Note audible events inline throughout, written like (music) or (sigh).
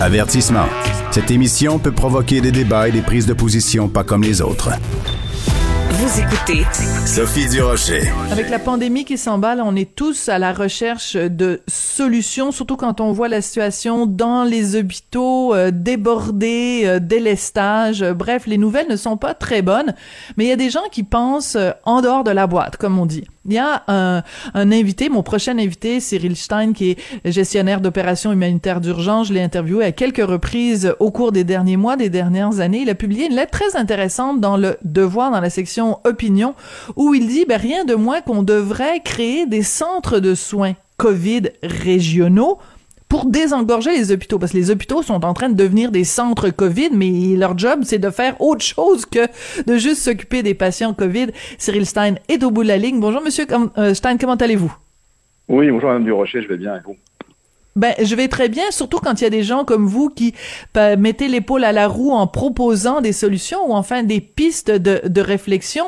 Avertissement. Cette émission peut provoquer des débats et des prises de position pas comme les autres. Vous écoutez Sophie Durocher. Avec la pandémie qui s'emballe, on est tous à la recherche de solutions, surtout quand on voit la situation dans les hôpitaux euh, débordés, euh, délestage. bref, les nouvelles ne sont pas très bonnes, mais il y a des gens qui pensent euh, en dehors de la boîte, comme on dit. Il y a un, un, invité, mon prochain invité, Cyril Stein, qui est gestionnaire d'opérations humanitaires d'urgence. Je l'ai interviewé à quelques reprises au cours des derniers mois, des dernières années. Il a publié une lettre très intéressante dans le Devoir, dans la section Opinion, où il dit ben, rien de moins qu'on devrait créer des centres de soins COVID régionaux pour désengorger les hôpitaux, parce que les hôpitaux sont en train de devenir des centres COVID, mais leur job, c'est de faire autre chose que de juste s'occuper des patients COVID. Cyril Stein est au bout de la ligne. Bonjour, Monsieur euh, Stein, comment allez-vous? Oui, bonjour, Madame Durocher, je vais bien, et vous? Ben, je vais très bien, surtout quand il y a des gens comme vous qui ben, mettez l'épaule à la roue en proposant des solutions ou enfin des pistes de, de réflexion.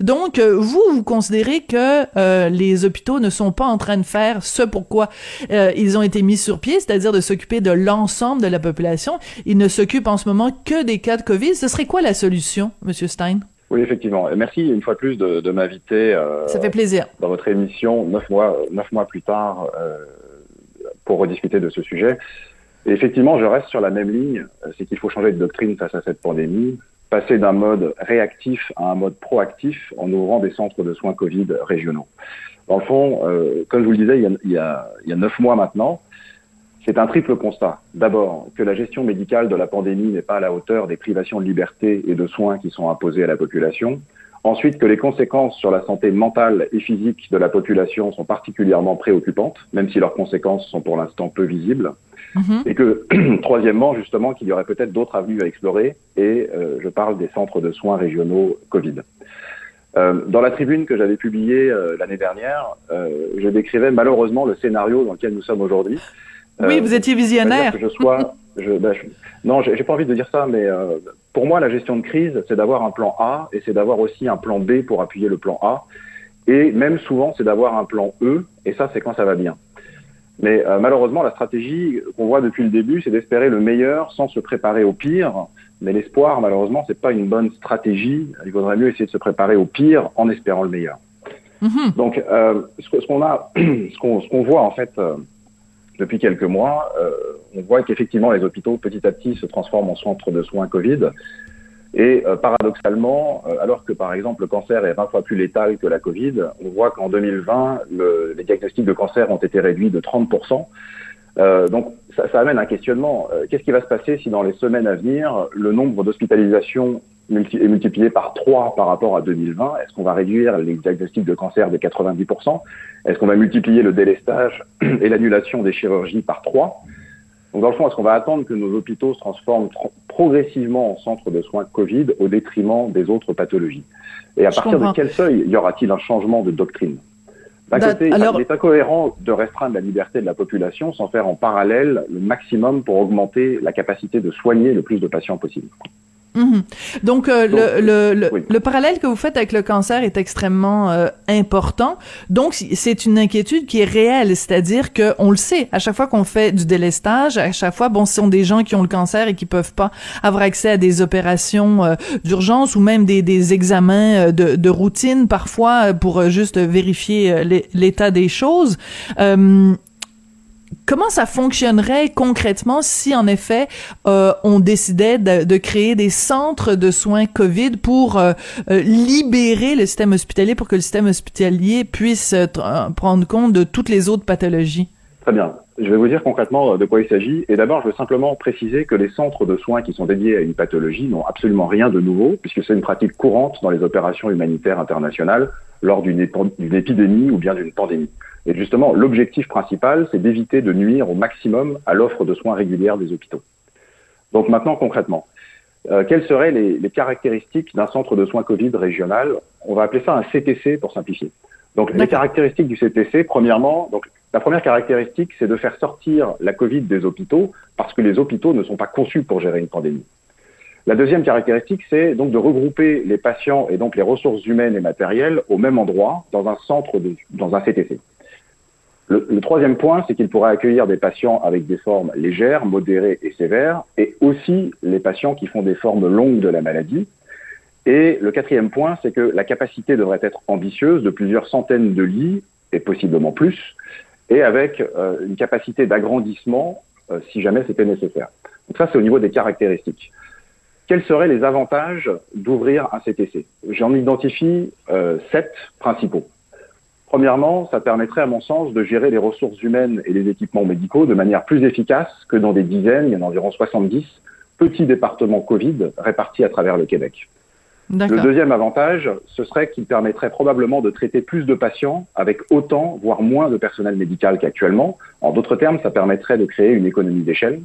Donc, euh, vous, vous considérez que euh, les hôpitaux ne sont pas en train de faire ce pourquoi euh, ils ont été mis sur pied, c'est-à-dire de s'occuper de l'ensemble de la population. Ils ne s'occupent en ce moment que des cas de COVID. Ce serait quoi la solution, Monsieur Stein? Oui, effectivement. Merci une fois de plus de, de m'inviter. Ça fait plaisir. Dans votre émission, neuf mois, neuf mois plus tard pour rediscuter de ce sujet. Et effectivement, je reste sur la même ligne, c'est qu'il faut changer de doctrine face à cette pandémie, passer d'un mode réactif à un mode proactif en ouvrant des centres de soins Covid régionaux. Dans le fond, euh, comme je vous le disais, il y a, il y a neuf mois maintenant, c'est un triple constat. D'abord, que la gestion médicale de la pandémie n'est pas à la hauteur des privations de liberté et de soins qui sont imposées à la population. Ensuite, que les conséquences sur la santé mentale et physique de la population sont particulièrement préoccupantes, même si leurs conséquences sont pour l'instant peu visibles. Mm-hmm. Et que, (clears throat) troisièmement, justement, qu'il y aurait peut-être d'autres avenues à explorer, et euh, je parle des centres de soins régionaux Covid. Euh, dans la tribune que j'avais publiée euh, l'année dernière, je décrivais malheureusement le scénario dans lequel nous sommes aujourd'hui. Oui, vous étiez visionnaire. Que je sois, je, ben, je, non, j'ai pas envie de dire ça, mais pour moi, la gestion de crise, c'est d'avoir un plan A et c'est d'avoir aussi un plan B pour appuyer le plan A. Et même souvent, c'est d'avoir un plan E, et ça, c'est quand ça va bien. Mais euh, malheureusement, la stratégie qu'on voit depuis le début, c'est d'espérer le meilleur sans se préparer au pire. Mais l'espoir, malheureusement, c'est pas une bonne stratégie. Il vaudrait mieux essayer de se préparer au pire en espérant le meilleur. Mm-hmm. Donc, euh, ce qu'on a, (clears throat) ce qu'on qu voit en fait euh, depuis quelques mois, euh, on voit qu'effectivement les hôpitaux petit à petit se transforment en centres de soins Covid. Et euh, paradoxalement, euh, alors que par exemple le cancer est 20 fois plus létal que la Covid, on voit qu'en 2020, le, les diagnostics de cancer ont été réduits de 30%. Euh, donc ça, ça, amène un questionnement. Qu'est-ce qui va se passer si dans les semaines à venir, le nombre d'hospitalisations multi est multiplié par 3 par rapport à 2020 Est-ce qu'on va réduire les diagnostics de cancer de 90% Est-ce qu'on va multiplier le délestage (clears throat) et l'annulation des chirurgies par 3 donc dans le fond, est-ce qu'on va attendre que nos hôpitaux se transforment progressivement en centres de soins Covid au détriment des autres pathologies? Et à Je partir comprends. de quel seuil y aura-t-il un changement de doctrine? D'un côté, alors... il est incohérent de restreindre la liberté de la population sans faire en parallèle le maximum pour augmenter la capacité de soigner le plus de patients possible. Mmh. Donc, euh, Donc, le, le, le, oui. le, parallèle que vous faites avec le cancer est extrêmement euh, important. Donc, c'est une inquiétude qui est réelle, c'est-à-dire que on le sait, à chaque fois qu'on fait du délestage, à chaque fois, bon, ce sont des gens qui ont le cancer et qui peuvent pas avoir accès à des opérations euh, d'urgence ou même des, des examens euh, de, de, routine parfois pour euh, juste vérifier l'état des choses. Comment ça fonctionnerait concrètement si, en effet, euh, on décidait de, créer des centres de soins COVID pour euh, euh, libérer le système hospitalier, pour que le système hospitalier puisse prendre compte de toutes les autres pathologies? Très bien. Je vais vous dire concrètement de quoi il s'agit. Et d'abord, je veux simplement préciser que les centres de soins qui sont dédiés à une pathologie n'ont absolument rien de nouveau, puisque c'est une pratique courante dans les opérations humanitaires internationales lors d'une épidémie ou bien d'une pandémie. Et justement, l'objectif principal, c'est d'éviter de nuire au maximum à l'offre de soins régulière des hôpitaux. Donc maintenant, concrètement, euh, quelles seraient les, les caractéristiques d'un centre de soins Covid régional? On va appeler ça un CTC pour simplifier. Donc les caractéristiques du CTC, premièrement, donc la première caractéristique, c'est de faire sortir la Covid des hôpitaux parce que les hôpitaux ne sont pas conçus pour gérer une pandémie. La deuxième caractéristique, c'est donc de regrouper les patients et donc les ressources humaines et matérielles au même endroit dans un centre, de, dans un CTC. Le, le troisième point, c'est qu'il pourrait accueillir des patients avec des formes légères, modérées et sévères, et aussi les patients qui font des formes longues de la maladie. Et le quatrième point, c'est que la capacité devrait être ambitieuse de plusieurs centaines de lits, et possiblement plus, et avec euh, une capacité d'agrandissement euh, si jamais c'était nécessaire. Donc ça, c'est au niveau des caractéristiques. Quels seraient les avantages d'ouvrir un CTC J'en identifie euh, sept principaux. Premièrement, ça permettrait, à mon sens, de gérer les ressources humaines et les équipements médicaux de manière plus efficace que dans des dizaines, il y en a environ 70, petits départements Covid répartis à travers le Québec. Le deuxième avantage, ce serait qu'il permettrait probablement de traiter plus de patients avec autant, voire moins de personnel médical qu'actuellement. En d'autres termes, ça permettrait de créer une économie d'échelle.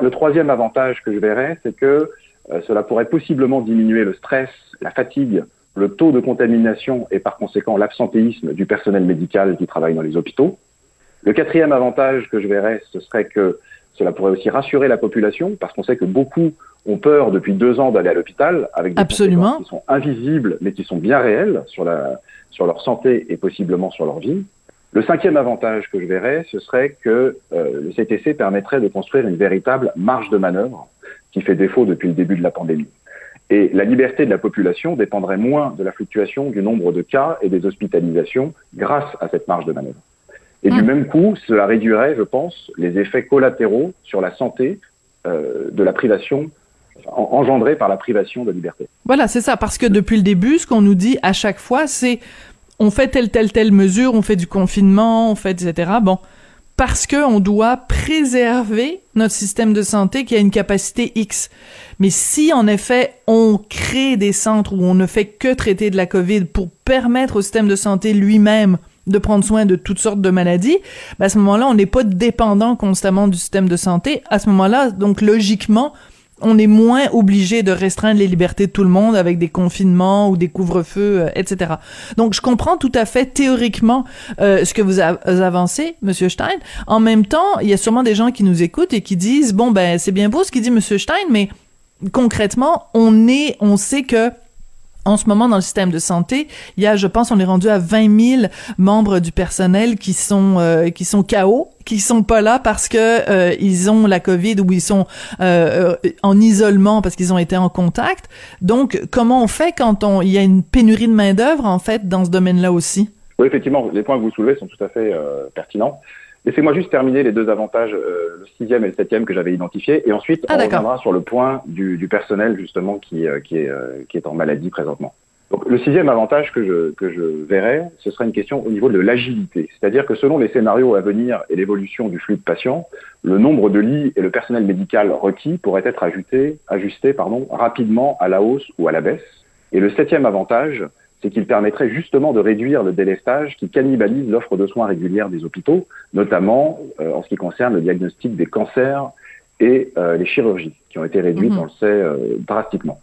Le troisième avantage que je verrais, c'est que euh, cela pourrait possiblement diminuer le stress, la fatigue, le taux de contamination et par conséquent l'absentéisme du personnel médical qui travaille dans les hôpitaux. Le quatrième avantage que je verrais, ce serait que cela pourrait aussi rassurer la population parce qu'on sait que beaucoup ont peur depuis deux ans d'aller à l'hôpital avec des Absolument. qui sont invisibles mais qui sont bien réels sur, la, sur leur santé et possiblement sur leur vie. Le cinquième avantage que je verrais, ce serait que euh, le CTC permettrait de construire une véritable marge de manœuvre qui fait défaut depuis le début de la pandémie. Et la liberté de la population dépendrait moins de la fluctuation du nombre de cas et des hospitalisations grâce à cette marge de manœuvre. Et du hmm. même coup, cela réduirait, je pense, les effets collatéraux sur la santé euh, de la privation engendré par la privation de liberté. Voilà, c'est ça, parce que depuis le début, ce qu'on nous dit à chaque fois, c'est on fait telle, telle, telle mesure, on fait du confinement, on fait, etc. Bon, parce que on doit préserver notre système de santé qui a une capacité X. Mais si, en effet, on crée des centres où on ne fait que traiter de la COVID pour permettre au système de santé lui-même de prendre soin de toutes sortes de maladies, ben à ce moment-là, on n'est pas dépendant constamment du système de santé. À ce moment-là, donc logiquement, on est moins obligé de restreindre les libertés de tout le monde avec des confinements ou des couvre-feux, euh, etc. Donc, je comprends tout à fait théoriquement euh, ce que vous avancez, Monsieur Stein. En même temps, il y a sûrement des gens qui nous écoutent et qui disent bon ben c'est bien beau ce qu'il dit Monsieur Stein, mais concrètement, on est, on sait que en ce moment, dans le système de santé, il y a, je pense, on est rendu à 20 000 membres du personnel qui sont euh, qui sont KO, qui sont pas là parce que euh, ils ont la COVID ou ils sont euh, en isolement parce qu'ils ont été en contact. Donc, comment on fait quand on il y a une pénurie de main d'œuvre en fait dans ce domaine-là aussi? Oui, effectivement, les points que vous soulevez sont tout à fait pertinents. Laissez-moi juste terminer les deux avantages, euh, le sixième et le septième que j'avais identifiés, et ensuite ah, on reviendra sur le point du, du personnel justement qui, euh, qui, est, euh, qui est en maladie présentement. Donc, le sixième avantage que je, que je verrais, ce serait une question au niveau de l'agilité. C'est-à-dire que selon les scénarios à venir et l'évolution du flux de patients, le nombre de lits et le personnel médical requis pourraient être ajustés, ajustés pardon, rapidement à la hausse ou à la baisse. Et le septième avantage, c'est qu'il permettrait justement de réduire le délestage qui cannibalise l'offre de soins régulière des hôpitaux, notamment euh, en ce qui concerne le diagnostic des cancers et euh, les chirurgies, qui ont été réduites, mhm. on le sait, euh, drastiquement.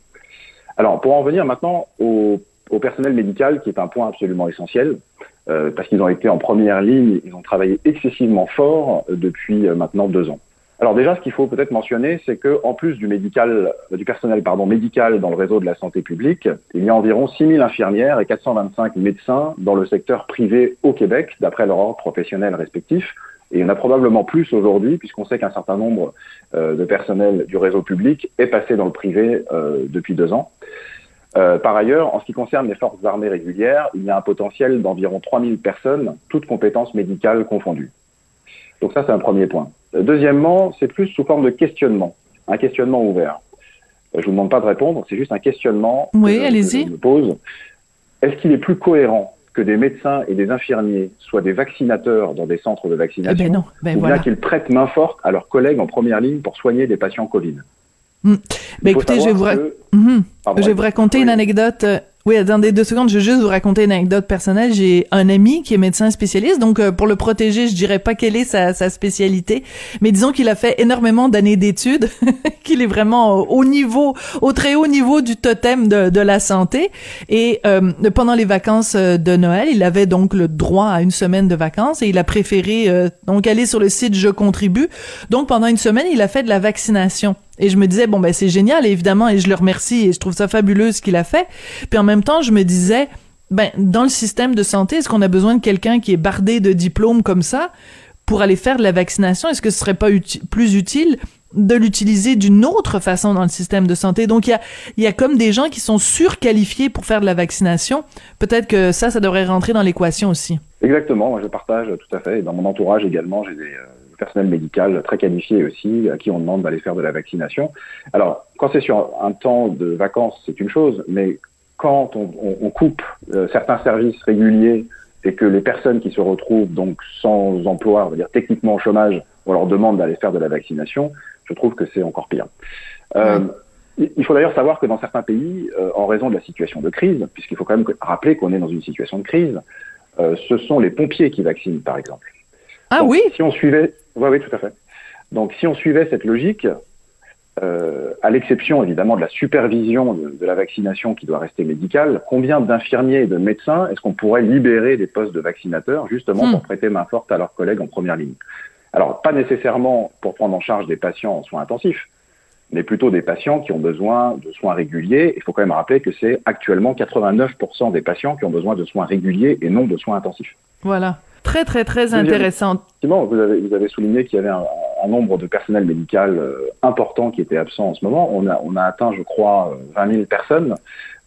Alors, pour en venir maintenant au, au, personnel médical, qui est un point absolument essentiel, parce qu'ils ont été en première ligne, ils ont travaillé excessivement fort depuis maintenant deux ans. Alors déjà, ce qu'il faut peut-être mentionner, c'est que en plus du médical, du personnel pardon médical dans le réseau de la santé publique, il y a environ 6000 infirmières et 425 médecins dans le secteur privé au Québec, d'après leur ordre professionnel respectif. Et il y en a probablement plus aujourd'hui, puisqu'on sait qu'un certain nombre euh, de personnel du réseau public est passé dans le privé euh, depuis deux ans. Euh, par ailleurs, en ce qui concerne les forces armées régulières, il y a un potentiel d'environ 3000 personnes, toutes compétences médicales confondues. Donc ça, c'est un premier point. Deuxièmement, c'est plus sous forme de questionnement, un questionnement ouvert. Je vous demande pas de répondre, c'est juste un questionnement oui, que, je me pose. Est-ce qu'il est plus cohérent que des médecins et des infirmiers soient des vaccinateurs dans des centres de vaccination, eh ben non, ben ou bien qu'ils prêtent main forte à leurs collègues en première ligne pour soigner des patients Covid hmm. ben écoutez, je vais, vous, mhm. je vais vous raconter une anecdote euh, oui, attendez deux secondes, je vais juste vous raconter une anecdote personnelle. J'ai un ami qui est médecin spécialiste, donc euh, pour le protéger, je dirais pas quelle est sa, spécialité, mais disons qu'il a fait énormément d'années d'études, (laughs) qu'il est vraiment au niveau, au très haut niveau du totem de, de la santé. Et euh, pendant les vacances euh, de Noël, il avait donc le droit à une semaine de vacances et il a préféré donc aller sur le site Je contribue. Donc pendant une semaine, il a fait de la vaccination. Et je me disais, bon, ben c'est génial, évidemment, et je le remercie, et je trouve ça fabuleux ce qu'il a fait. Puis en même temps, je me disais, ben dans le système de santé, est-ce qu'on a besoin de quelqu'un qui est bardé de diplômes comme ça pour aller faire de la vaccination? Est-ce que ce serait pas plus utile de l'utiliser d'une autre façon dans le système de santé? Donc il y a y a comme des gens qui sont surqualifiés pour faire de la vaccination. Peut-être que ça ça devrait rentrer dans l'équation aussi. Exactement, moi je partage tout à fait. dans mon entourage également, j'ai des euh, personnel médical très qualifié aussi à qui on demande d'aller faire de la vaccination. Alors quand c'est sur un temps de vacances, c'est une chose, mais quand on, on, coupe euh, certains services réguliers et que les personnes qui se retrouvent donc sans emploi, on va dire techniquement au chômage, on leur demande d'aller faire de la vaccination, je trouve que c'est encore pire. Euh, il faut d'ailleurs savoir que dans certains pays, euh, en raison de la situation de crise, puisqu'il faut quand même rappeler qu'on est dans une situation de crise, euh, ce sont les pompiers qui vaccinent, par exemple. Ah oui Si on suivait, oui, oui, tout à fait. Donc, si on suivait cette logique, euh, à l'exception évidemment de la supervision de, la vaccination qui doit rester médicale, combien d'infirmiers et de médecins est-ce qu'on pourrait libérer des postes de vaccinateurs justement hmm. pour prêter main forte à leurs collègues en première ligne? Alors, pas nécessairement pour prendre en charge des patients en soins intensifs, mais plutôt des patients qui ont besoin de soins réguliers. Il faut quand même rappeler que c'est actuellement 89% des patients qui ont besoin de soins réguliers et non de soins intensifs. Voilà. Très, très, très intéressant. Effectivement, vous avez, vous avez souligné qu'il y avait un, nombre de personnel médical euh, important qui était absent en ce moment. On a, on a atteint, je crois, 20 euh, 000 personnes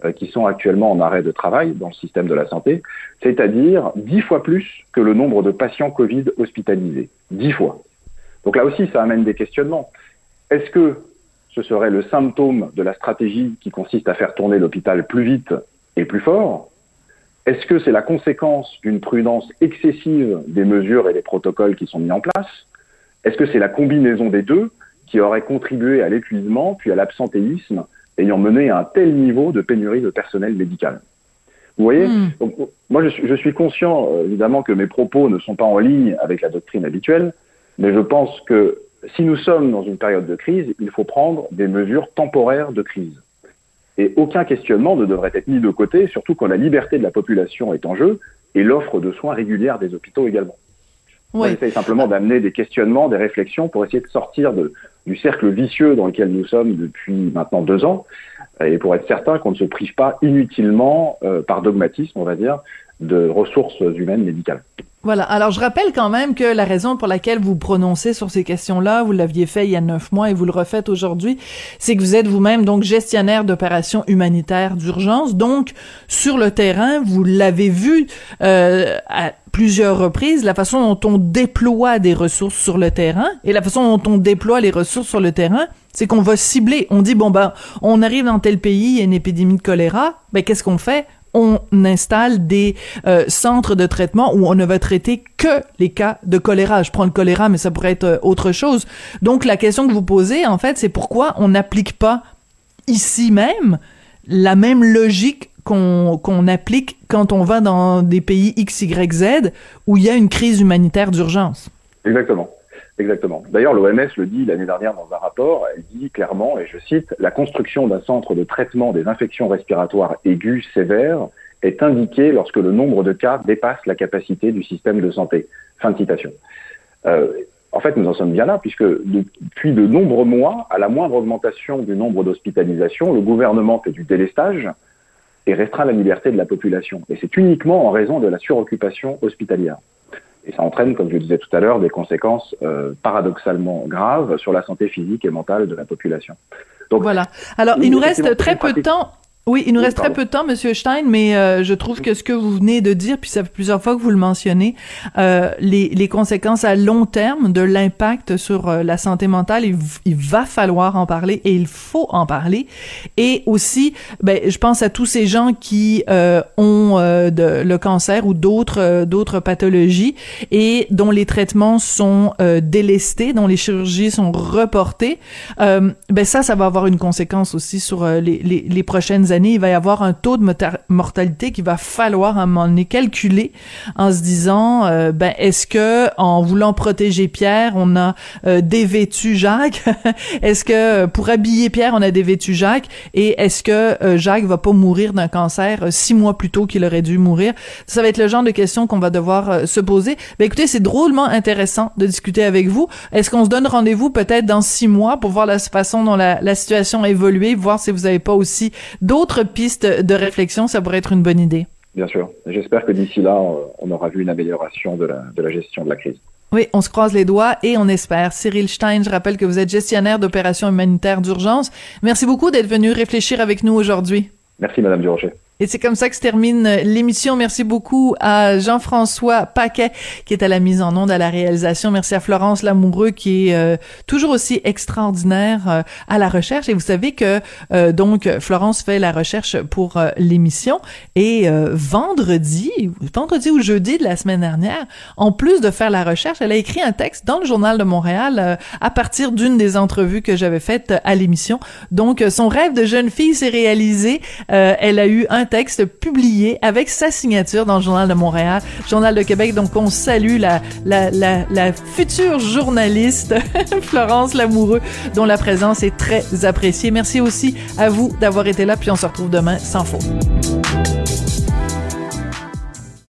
euh, qui sont actuellement en arrêt de travail dans le système de la santé, c'est-à-dire dix fois plus que le nombre de patients Covid hospitalisés. Dix fois. Donc là aussi, ça amène des questionnements. Est-ce que ce serait le symptôme de la stratégie qui consiste à faire tourner l'hôpital plus vite et plus fort Est-ce que c'est la conséquence d'une prudence excessive des mesures et des protocoles qui sont mis en place? Est-ce que c'est la combinaison des deux qui aurait contribué à l'épuisement puis à l'absentéisme ayant mené à un tel niveau de pénurie de personnel médical? Vous voyez hmm. Donc, Moi, je suis, conscient, euh, évidemment, que mes propos ne sont pas en ligne avec la doctrine habituelle, mais je pense que si nous sommes dans une période de crise, il faut prendre des mesures temporaires de crise. Et aucun questionnement ne devrait être mis de côté, surtout quand la liberté de la population est en jeu et l'offre de soins régulières des hôpitaux également. On essaye simplement d'amener des questionnements, des réflexions pour essayer de sortir de, du cercle vicieux dans lequel nous sommes depuis maintenant deux ans, et pour être certain qu'on ne se prive pas inutilement, euh, par dogmatisme, on va dire, de ressources humaines médicales. Voilà. Alors, je rappelle quand même que la raison pour laquelle vous prononcez sur ces questions-là, vous l'aviez fait il y a neuf mois et vous le refaites aujourd'hui, c'est que vous êtes vous-même donc gestionnaire d'opérations humanitaires d'urgence. Donc, sur le terrain, vous l'avez vu euh, à plusieurs reprises, la façon dont on déploie des ressources sur le terrain et la façon dont on déploie les ressources sur le terrain, c'est qu'on va cibler. On dit bon ben, on arrive dans tel pays, il y a une épidémie de choléra, ben qu'est-ce qu'on fait? On installe des euh, centres de traitement où on ne va traiter que les cas de choléra. Je prends le choléra, mais ça pourrait être euh, autre chose. Donc la question que vous posez, en fait, c'est pourquoi on n'applique pas ici même la même logique qu'on applique quand on va dans des pays X, Y, Z où il y a une crise humanitaire d'urgence? Exactement. Exactement. D'ailleurs, l'OMS le dit l'année dernière dans un rapport, elle dit clairement, et je cite, la construction d'un centre de traitement des infections respiratoires aiguës sévères est indiquée lorsque le nombre de cas dépasse la capacité du système de santé. Fin de citation. Euh, en fait, nous en sommes bien là, puisque depuis de nombreux mois, à la moindre augmentation du nombre d'hospitalisations, le gouvernement fait du délestage et restreint la liberté de la population. Et c'est uniquement en raison de la suroccupation hospitalière. Et ça entraîne, comme je le disais tout à l'heure, des conséquences euh, paradoxalement graves sur la santé physique et mentale de la population. Donc, voilà. Alors, il nous reste très peu de temps. Oui, il nous reste très peu de temps, Monsieur Stein, mais euh, je trouve que ce que vous venez de dire, puis ça fait plusieurs fois que vous le mentionnez, euh, les, les, conséquences à long terme de l'impact sur euh, la santé mentale, il, il, va falloir en parler et il faut en parler. Et aussi, ben, je pense à tous ces gens qui euh, ont de, le cancer ou d'autres d'autres pathologies et dont les traitements sont délestés, dont les chirurgies sont reportées. ben ça, ça va avoir une conséquence aussi sur les, les, les prochaines années, il va y avoir un taux de mortalité qu'il va falloir à un moment donné calculer en se disant, euh, ben est-ce que en voulant protéger Pierre, on a euh, dévêtu Jacques? (laughs) Est-ce que euh, pour habiller Pierre, on a dévêtu Jacques? Et est-ce que Jacques va pas mourir d'un cancer six mois plus tôt qu'il aurait dû mourir? Ça va être le genre de questions qu'on va devoir se poser. Ben écoutez, c'est drôlement intéressant de discuter avec vous. Est-ce qu'on se donne rendez-vous peut-être dans six mois pour voir la façon dont la, situation a évolué, voir si vous n'avez pas aussi d'autres pistes de réflexion, ça pourrait être une bonne idée. Bien sûr. J'espère que d'ici là, on aura vu une amélioration de la, de la gestion de la crise. Oui, on se croise les doigts et on espère. Cyril Stein, je rappelle que vous êtes gestionnaire d'opérations humanitaires d'urgence. Merci beaucoup d'être venu réfléchir avec nous aujourd'hui. Merci, Madame Durocher. Et c'est comme ça que se termine l'émission. Merci beaucoup à Jean-François Paquet qui est à la mise en onde, à la réalisation. Merci à Florence Lamoureux qui est euh, toujours aussi extraordinaire euh, à la recherche. Et vous savez que euh, donc Florence fait la recherche pour l'émission. Et vendredi, vendredi ou jeudi de la semaine dernière, en plus de faire la recherche, elle a écrit un texte dans le journal de Montréal à partir d'une des entrevues que j'avais faites à l'émission. Donc son rêve de jeune fille s'est réalisé. elle a eu un texte publié avec sa signature dans le Journal de Montréal, Journal de Québec. Donc, on salue la, la, future journaliste (laughs) Florence Lamoureux, dont la présence est très appréciée. Merci aussi à vous d'avoir été là, puis on se retrouve demain sans faute.